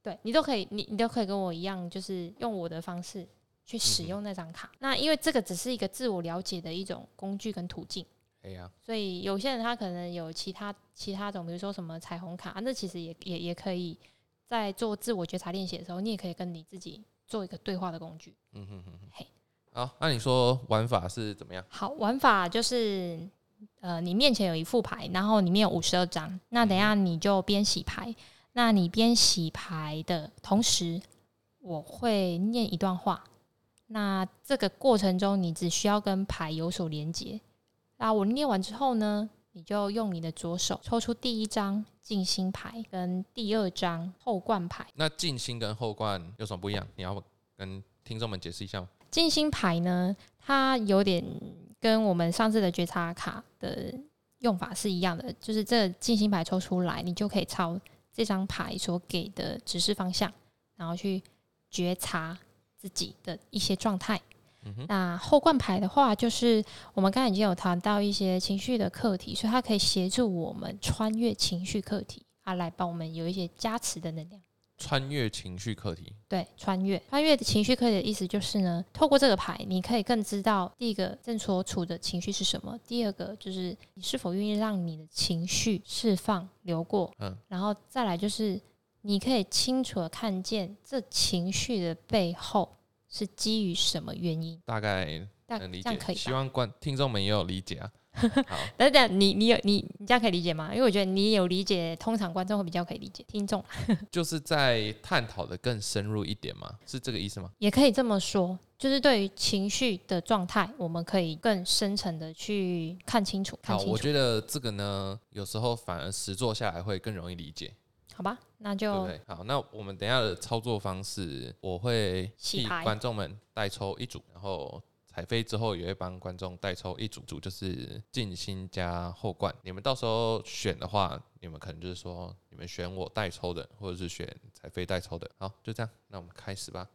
对你都可以，你你都可以跟我一样，就是用我的方式去使用那张卡。那因为这个只是一个自我了解的一种工具跟途径，哎呀，所以有些人他可能有其他其他种，比如说什么彩虹卡，啊那其实也也也可以在做自我觉察练习的时候，你也可以跟你自己做一个对话的工具。嗯哼哼哼。嘿，好，那你说玩法是怎么样？好，玩法就是呃，你面前有一副牌，然后里面有五十二张，那等一下你就边洗牌，那你边洗牌的同时，我会念一段话。那这个过程中，你只需要跟牌有所连接。那我念完之后呢，你就用你的左手抽出第一张静心牌跟第二张后冠牌。那静心跟后冠有什么不一样？你要跟听众们解释一下吗？静心牌呢，它有点跟我们上次的觉察卡的用法是一样的，就是这静心牌抽出来，你就可以朝这张牌所给的指示方向，然后去觉察自己的一些状态。嗯，那后冠牌的话，就是我们刚才已经有谈到一些情绪的课题，所以它可以协助我们穿越情绪课题，它来帮我们有一些加持的能量。穿越情绪课题。对，穿越穿越的情绪课题的意思就是呢，透过这个牌，你可以更知道第一个正所处的情绪是什么，第二个就是你是否愿意让你的情绪释放流过，嗯然后再来就是你可以清楚的看见这情绪的背后是基于什么原因，大概能理解？希望观听众们也有理解啊。好，等等，你你有你你这样可以理解吗？因为我觉得你有理解，通常观众会比较可以理解，听众 就是在探讨的更深入一点嘛，是这个意思吗？也可以这么说，就是对于情绪的状态，我们可以更深层的去看清楚，看好，清楚，我觉得这个呢，有时候反而实做下来会更容易理解，好吧？那就对对？好，那我们等一下的操作方式，我会替观众们代抽一组，然后彩飞之后也会帮观众代抽一组，组就是静心加后冠。你们到时候选的话，你们可能就是说你们选我代抽的，或者是选彩飞代抽的。好，就这样，那我们开始吧。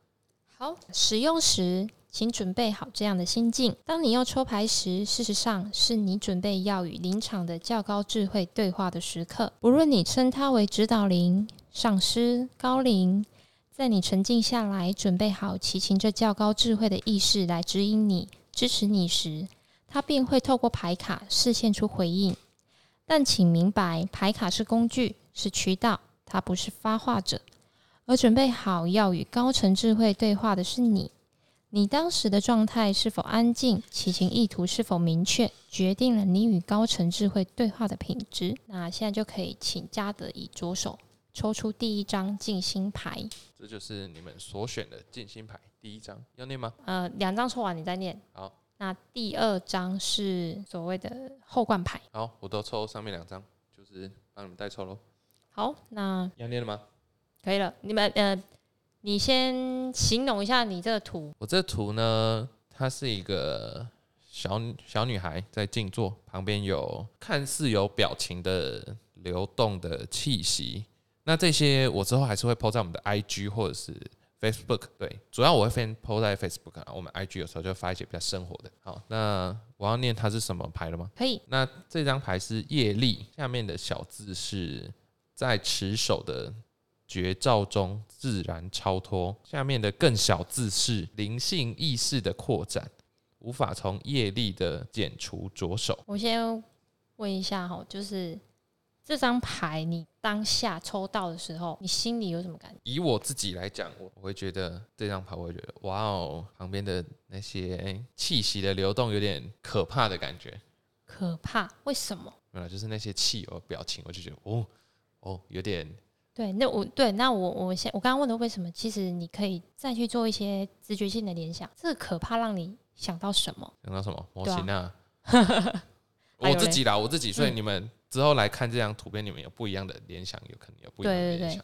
好。使用时，请准备好这样的心境：当你要抽牌时，事实上是你准备要与临场的较高智慧对话的时刻。不论你称它为指导灵、上师、高灵，在你沉静下来，准备好祈请这较高智慧的意识来指引你、支持你时，它便会透过牌卡示现出回应。但请明白，牌卡是工具，是渠道，它不是发话者。而准备好要与高层智慧对话的是你，你当时的状态是否安静，其行意图是否明确，决定了你与高层智慧对话的品质。那现在就可以请嘉德以左手抽出第一张静心牌，这就是你们所选的静心牌第一张，要念吗？呃，两张抽完你再念。好，那第二张是所谓的后冠牌。好，我都抽上面两张，就是帮你们代抽喽。好，那要念了吗？可以了。你们呃，你先形容一下你这个图。我这图呢，它是一个小小女孩在静坐，旁边有看似有表情的流动的气息。那这些我之后还是会 po 在我们的 IG 或者是 Facebook。对，主要我会先 po 在 Facebook 啊。我们 IG 有时候就发一些比较生活的。好，那我要念它是什么牌了吗？可以。那这张牌是业力，下面的小字是在持守的。绝照中自然超脱，下面的更小字是灵性意识的扩展，无法从业力的减除着手。我先问一下哈，就是这张牌你当下抽到的时候，你心里有什么感觉？以我自己来讲，我我会觉得这张牌，我会觉得哇哦，旁边的那些气息的流动有点可怕的感觉。可怕？为什么？没有，就是那些气有表情，我就觉得哦哦，有点。对，那我对那我我先我刚刚问的为什么，其实你可以再去做一些直觉性的联想。这个可怕让你想到什么？想到什么模型啊？我自己啦，我自己。所以你们之后来看这张图片，你们有不一样的联想，有可能有不一样的联想。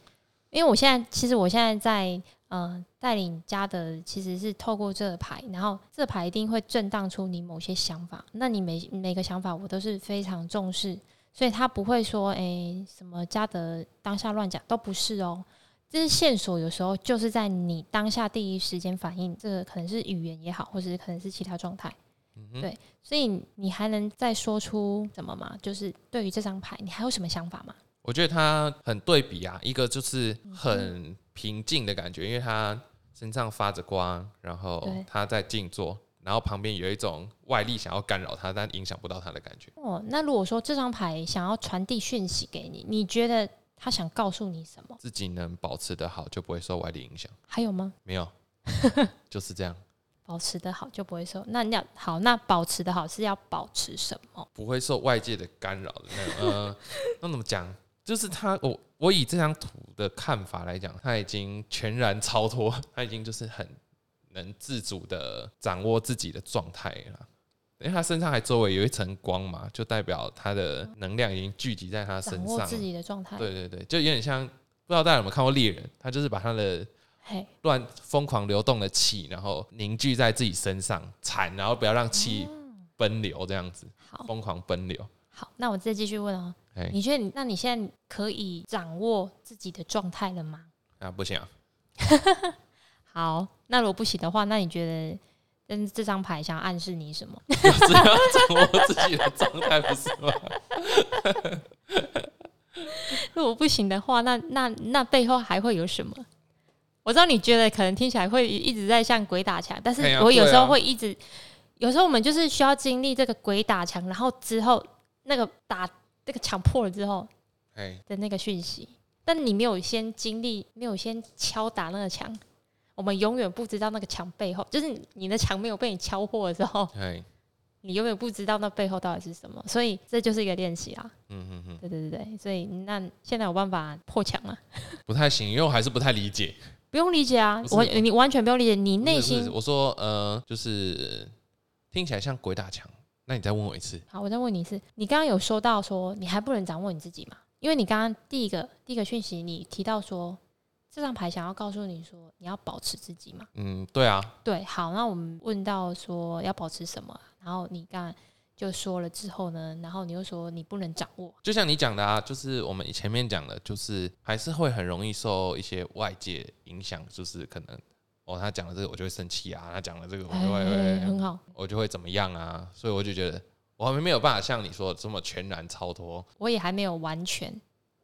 因为我现在其实我现在在呃带领家的，其实是透过这个牌，然后这牌一定会震荡出你某些想法。那你每每个想法，我都是非常重视。所以他不会说，哎，什么嘉德当下乱讲，都不是哦。这是线索，有时候就是在你当下第一时间反应，这个可能是语言也好，或者是可能是其他状态。对，所以你还能再说出什么吗？就是对于这张牌，你还有什么想法吗？我觉得他很对比啊，一个就是很平静的感觉，因为他身上发着光，然后他在静坐。然后旁边有一种外力想要干扰他，但影响不到他的感觉。哦，那如果说这张牌想要传递讯息给你，你觉得他想告诉你什么？自己能保持的好，就不会受外力影响。还有吗？没有，就是这样。保持的好就不会受。那你要好，那保持的好是要保持什么？不会受外界的干扰的那种。呃，那怎么讲？就是他，我我以这张图的看法来讲，他已经全然超脱，他已经就是很。能自主的掌握自己的状态了，因为他身上还周围有一层光嘛，就代表他的能量已经聚集在他身上。掌握自己的状态。对对对，就有点像，不知道大家有没有看过猎人，他就是把他的乱疯狂流动的气，然后凝聚在自己身上产，然后不要让气奔流这样子，疯狂奔流。好，那我再继续问哦，你觉得你那你现在可以掌握自己的状态了吗？啊，不行啊。好，那如果不行的话，那你觉得嗯这张牌想暗示你什么？只要掌握自己的状态，不是吗？如果不行的话，那那那背后还会有什么？我知道你觉得可能听起来会一直在像鬼打墙，但是我有时候会一直，有时候我们就是需要经历这个鬼打墙，然后之后那个打这个墙破了之后，的那个讯息，但你没有先经历，没有先敲打那个墙。我们永远不知道那个墙背后，就是你的墙没有被你敲破的时候，你永远不知道那背后到底是什么。所以这就是一个练习啊。嗯嗯嗯，对对对对。所以那现在有办法破墙吗？不太行，因为我还是不太理解。不用理解啊，我你完全不用理解。你内心我说呃，就是听起来像鬼打墙。那你再问我一次。好，我再问你一次。你刚刚有说到说你还不能掌握你自己嘛？因为你刚刚第一个第一个讯息，你提到说。这张牌想要告诉你说，你要保持自己嘛？嗯，对啊。对，好，那我们问到说要保持什么，然后你刚就说了之后呢，然后你又说你不能掌握。就像你讲的啊，就是我们前面讲的，就是还是会很容易受一些外界影响，就是可能哦，他讲了这个我就会生气啊，他讲了这个我就会很好，我就会怎么样啊，所以我就觉得我还没有办法像你说这么全然超脱，我也还没有完全。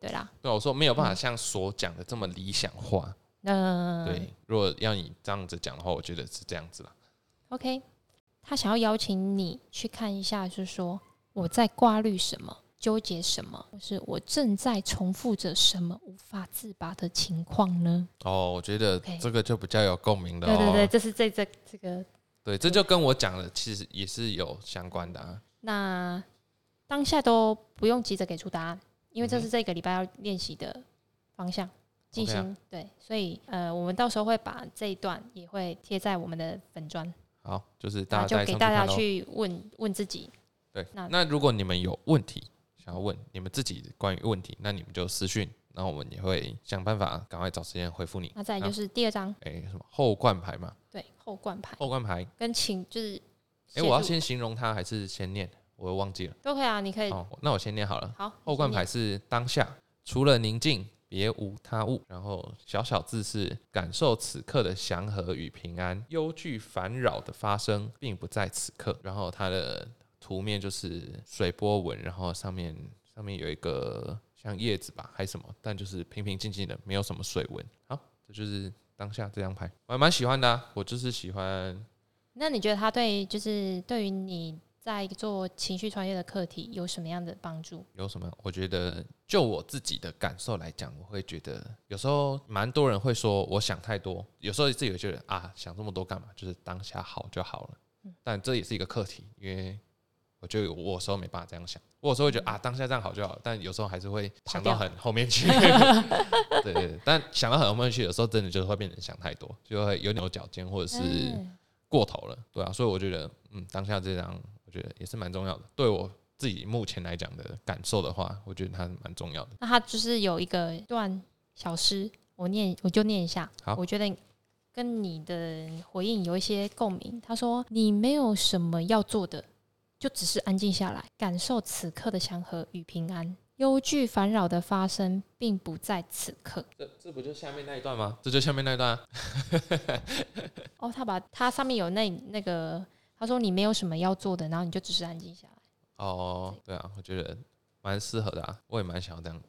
对啦，对我说没有办法像所讲的这么理想化。嗯，对，如果要你这样子讲的话，我觉得是这样子啦。OK，他想要邀请你去看一下，就是说我在挂虑什么，纠结什么，或是我正在重复着什么无法自拔的情况呢？哦，我觉得 OK 这个就比较有共鸣的哦。对对对，这是这这这个。对这就跟我讲的其实也是有相关的啊。那当下都不用急着给出答案，因为这是这个礼拜要练习的方向。进行、对，所以呃，我们到时候会把这一段也会贴在我们的粉砖，好，就是大家再就给大家去问问自己。对，那那如果你们有问题想要问你们自己关于问题，那你们就私讯，然后我们也会想办法赶快找时间回复你。那再来就是第二张，哎、什么后冠牌嘛？对后冠牌后冠牌，跟请就是哎、我要先形容它还是先念？我又忘记了。都可以啊，你可以哦，那我先念好了。好后冠牌是当下，除了宁静，别无他物。然后小小字是感受此刻的祥和与平安，忧惧烦扰的发生并不在此刻。然后它的图面就是水波纹，然后上面上面有一个像叶子吧，还是什么，但就是平平静静的，没有什么水纹。好，这就是当下这张牌，我还蛮喜欢的、啊。我就是喜欢那你觉得他对就是对于你在做情绪穿越的课题有什么样的帮助？有什么？我觉得就我自己的感受来讲，我会觉得有时候蛮多人会说我想太多，有时候自己会觉得啊，想这么多干嘛？就是当下好就好了。嗯但这也是一个课题，因为我觉得我有时候没办法这样想，我有时候会觉得啊，当下这样好就好，但有时候还是会想到很后面去。对对对，但想到很后面去，有时候真的就是会变成想太多，就会有牛角尖或者是嗯过头了，对啊，所以我觉得，嗯，当下这张我觉得也是蛮重要的。对我自己目前来讲的感受的话，我觉得它蛮重要的。那他就是有一个段小诗，我念我就念一下。好我觉得跟你的回应有一些共鸣。他说：“你没有什么要做的，就只是安静下来，感受此刻的祥和与平安。忧惧烦扰的发生，并不在此刻。这这不就下面那一段吗？这就下面那一段、啊。哦，他把他上面有那那个，他说你没有什么要做的，然后你就只是安静下来。哦，对啊，我觉得蛮适合的啊，我也蛮想要这样。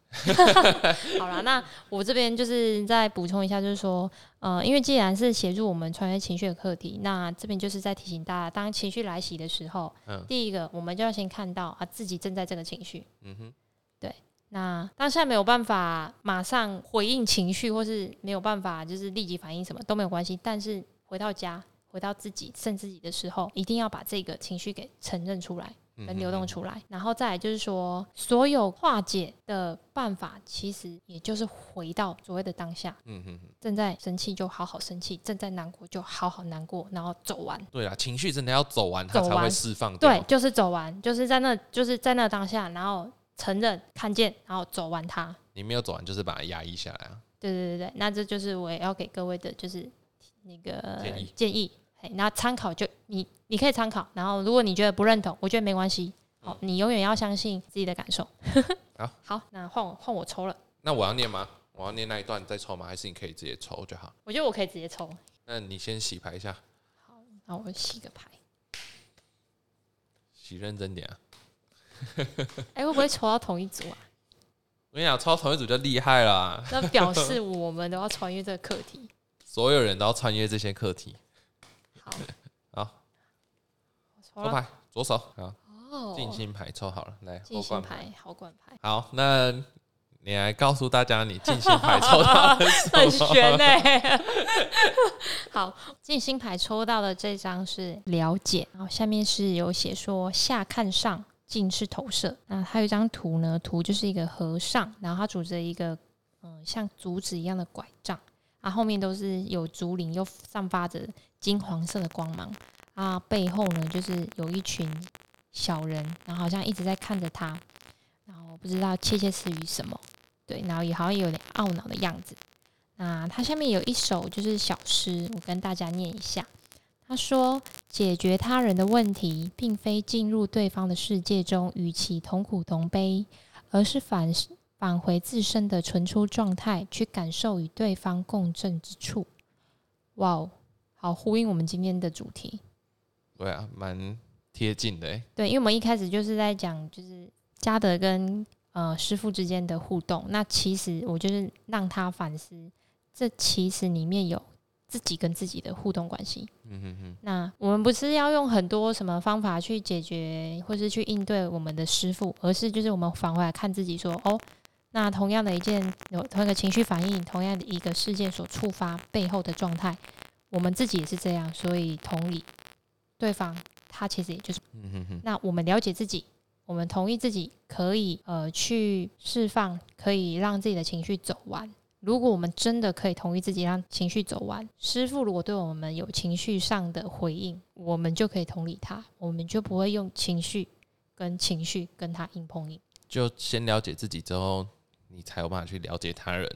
好啦，那我这边就是再补充一下，就是说，呃，因为既然是协助我们穿越情绪的课题，那这边就是在提醒大家，当情绪来袭的时候，嗯第一个我们就要先看到啊自己正在这个情绪。嗯哼，对那当下没有办法马上回应情绪，或是没有办法就是立即反应什么都没有关系，但是回到家。回到自己剩自己的时候，一定要把这个情绪给承认出来，嗯跟流动出来，然后再来就是说，所有化解的办法，其实也就是回到所谓的当下。嗯哼哼，正在生气就好好生气，正在难过就好好难过，然后走完。对啊，情绪真的要走完，它才会释放。对，就是走完，就是在那，就是在那当下，然后承认、看见，然后走完它。你没有走完，就是把它压抑下来啊。对对对对，那这就是我也要给各位的，就是那个建议建议。嘿，那参考就你你可以参考，然后如果你觉得不认同，我觉得没关系。好，你永远要相信自己的感受。好，好，那换我换我抽了，那我要念吗？我要念那一段再抽吗？还是你可以直接抽就好？我觉得我可以直接抽。那你先洗牌一下，好，那我洗个牌。洗认真点啊！哎、会不会抽到同一组啊？我跟你讲，抽到同一组就厉害啦，那表示我们都要穿越这个课题。所有人都要穿越这些课题。好，好，抽牌，左手好，哦，静心牌抽好了，来静心牌。牌，好管牌，好，那你来告诉大家你静心牌抽到的？悬呢、好，静心牌抽到的这张是了解，然后下面是有写说下看上，静是投射。那还有一张图呢，图就是一个和尚，然后他拄着一个嗯像竹子一样的拐杖，啊后面都是有竹林，又散发着金黄色的光芒。啊，背后呢就是有一群小人，然后好像一直在看着他，然后不知道窃窃私语什么。对，然后也好像有点懊恼的样子。那他下面有一首就是小诗，我跟大家念一下。他说：“解决他人的问题，并非进入对方的世界中与其同苦同悲，而是返返回自身的纯出状态，去感受与对方共振之处。”哇哦，好呼应我们今天的主题。对啊，蛮贴近的欸。对，因为我们一开始就是在讲，就是嘉德跟呃师傅之间的互动。那其实我就是让他反思，这其实里面有自己跟自己的互动关系。嗯哼哼，那我们不是要用很多什么方法去解决，或是去应对我们的师傅，而是就是我们返回来看自己说，哦，那同样的一件有同一个情绪反应，同样的一个事件所触发背后的状态，我们自己也是这样，所以同理，对方他其实也就是，嗯哼哼，那我们了解自己，我们同意自己可以呃去释放，可以让自己的情绪走完。如果我们真的可以同意自己让情绪走完，师傅如果对我们有情绪上的回应，我们就可以同理他，我们就不会用情绪跟情绪跟他硬碰硬。就先了解自己之后，你才有办法去了解他人。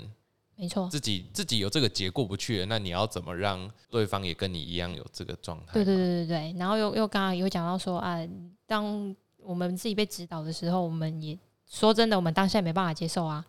没错，自己自己有这个结过不去了，那你要怎么让对方也跟你一样有这个状态？对对对对对。然后又又刚刚有讲到说啊，当我们自己被指导的时候，我们也说真的，我们当下也没办法接受啊。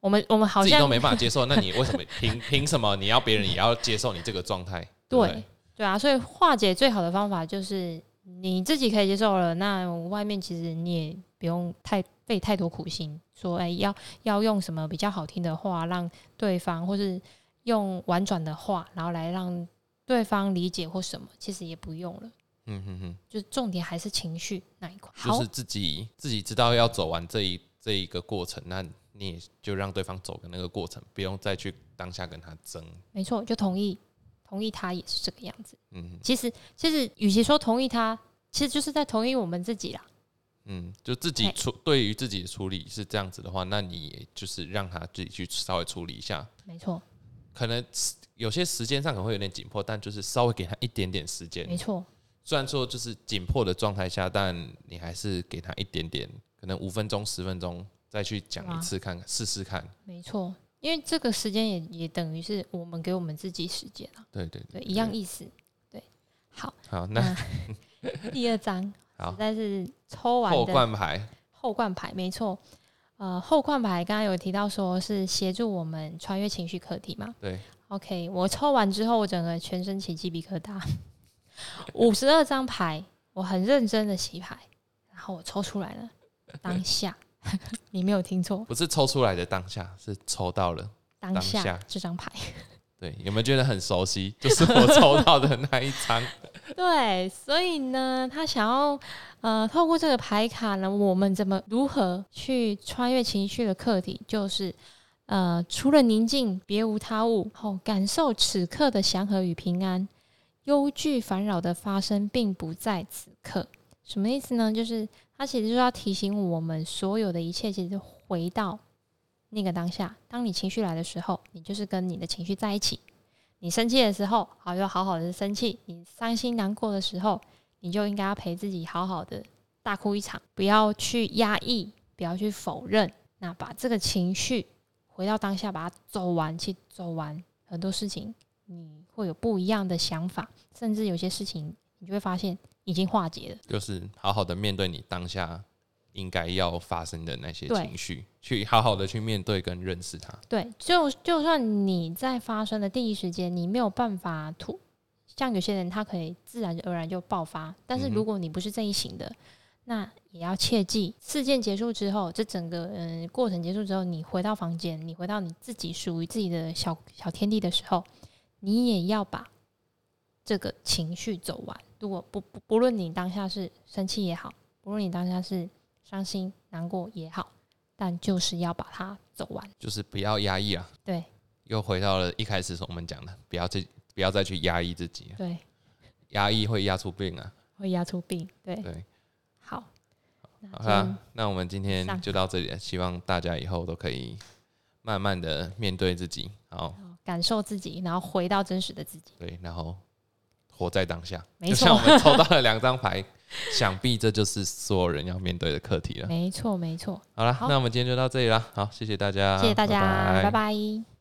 我们我们好像自己都没办法接受，那你为什么凭凭什么你要别人也要接受你这个状态？对对啊，所以化解最好的方法就是你自己可以接受了，那外面其实你也不用太费太多苦心，说哎要要用什么比较好听的话让对方，或是用婉转的话，然后来让对方理解或什么，其实也不用了。嗯哼哼，就是重点还是情绪那一块。就是，自己自己知道要走完这一这一个过程，那你也就让对方走的那个过程，不用再去当下跟他争。没错，就同意同意他也是这个样子。嗯哼其实其实与其说同意他，其实就是在同意我们自己啦。嗯，就自己处对于自己的处理是这样子的话，那你也就是让他自己去稍微处理一下。没错，可能有些时间上可能会有点紧迫，但就是稍微给他一点点时间。没错，虽然说就是紧迫的状态下，但你还是给他一点点，可能五分钟、十分钟再去讲一次看看，试试看。没错，因为这个时间也也等于是我们给我们自己时间啊，对对对，一样意思。对，好，好，那那 第二章好实在是抽完后的冠牌，后冠牌，没错。呃，后冠牌刚刚有提到说是协助我们穿越情绪课题嘛对，？OK，我抽完之后，我整个全身起鸡皮疙瘩。五十二张牌，我很认真的洗牌，然后我抽出来了，当下 你没有听错，不是抽出来的当下，是抽到了。当下这张牌。对，有没有觉得很熟悉？就是我抽到的那一张。对，所以呢，他想要呃，透过这个牌卡呢，我们怎么如何去穿越情绪的课题，就是呃，除了宁静，别无他物，后感受此刻的祥和与平安，忧惧烦扰的发生并不在此刻。什么意思呢？就是他其实就要提醒我们，所有的一切其实回到那个当下。当你情绪来的时候，你就是跟你的情绪在一起。你生气的时候，好就好好的生气；你伤心难过的时候，你就应该要陪自己好好的大哭一场，不要去压抑，不要去否认。那把这个情绪回到当下，把它走完，去走完很多事情，你会有不一样的想法，甚至有些事情你就会发现已经化解了。就是好好的面对你当下应该要发生的那些情绪，去好好的去面对跟认识它。对，就就算你在发生的第一时间，你没有办法吐，像有些人他可以自然而然就爆发，但是如果你不是这一型的，那也要切记，事件结束之后，这整个嗯、呃过程结束之后，你回到房间，你回到你自己属于自己的小小天地的时候，你也要把这个情绪走完。如果不不不论你当下是生气也好，不论你当下是伤心难过也好，但就是要把它走完。就是不要压抑啊。对又回到了一开始我们讲的，不要再不要再去压抑自己了，对。压抑会压出病啊。会压出病。对，对，好，那好啦，那我们今天就到这里了，希望大家以后都可以慢慢的面对自己，好，感受自己，然后回到真实的自己。对，然后活在当下。没错 就像我们抽到了两张牌，想必这就是所有人要面对的课题了。没错，没错。好了，那我们今天就到这里了，好，谢谢大家，谢谢大家，拜。拜拜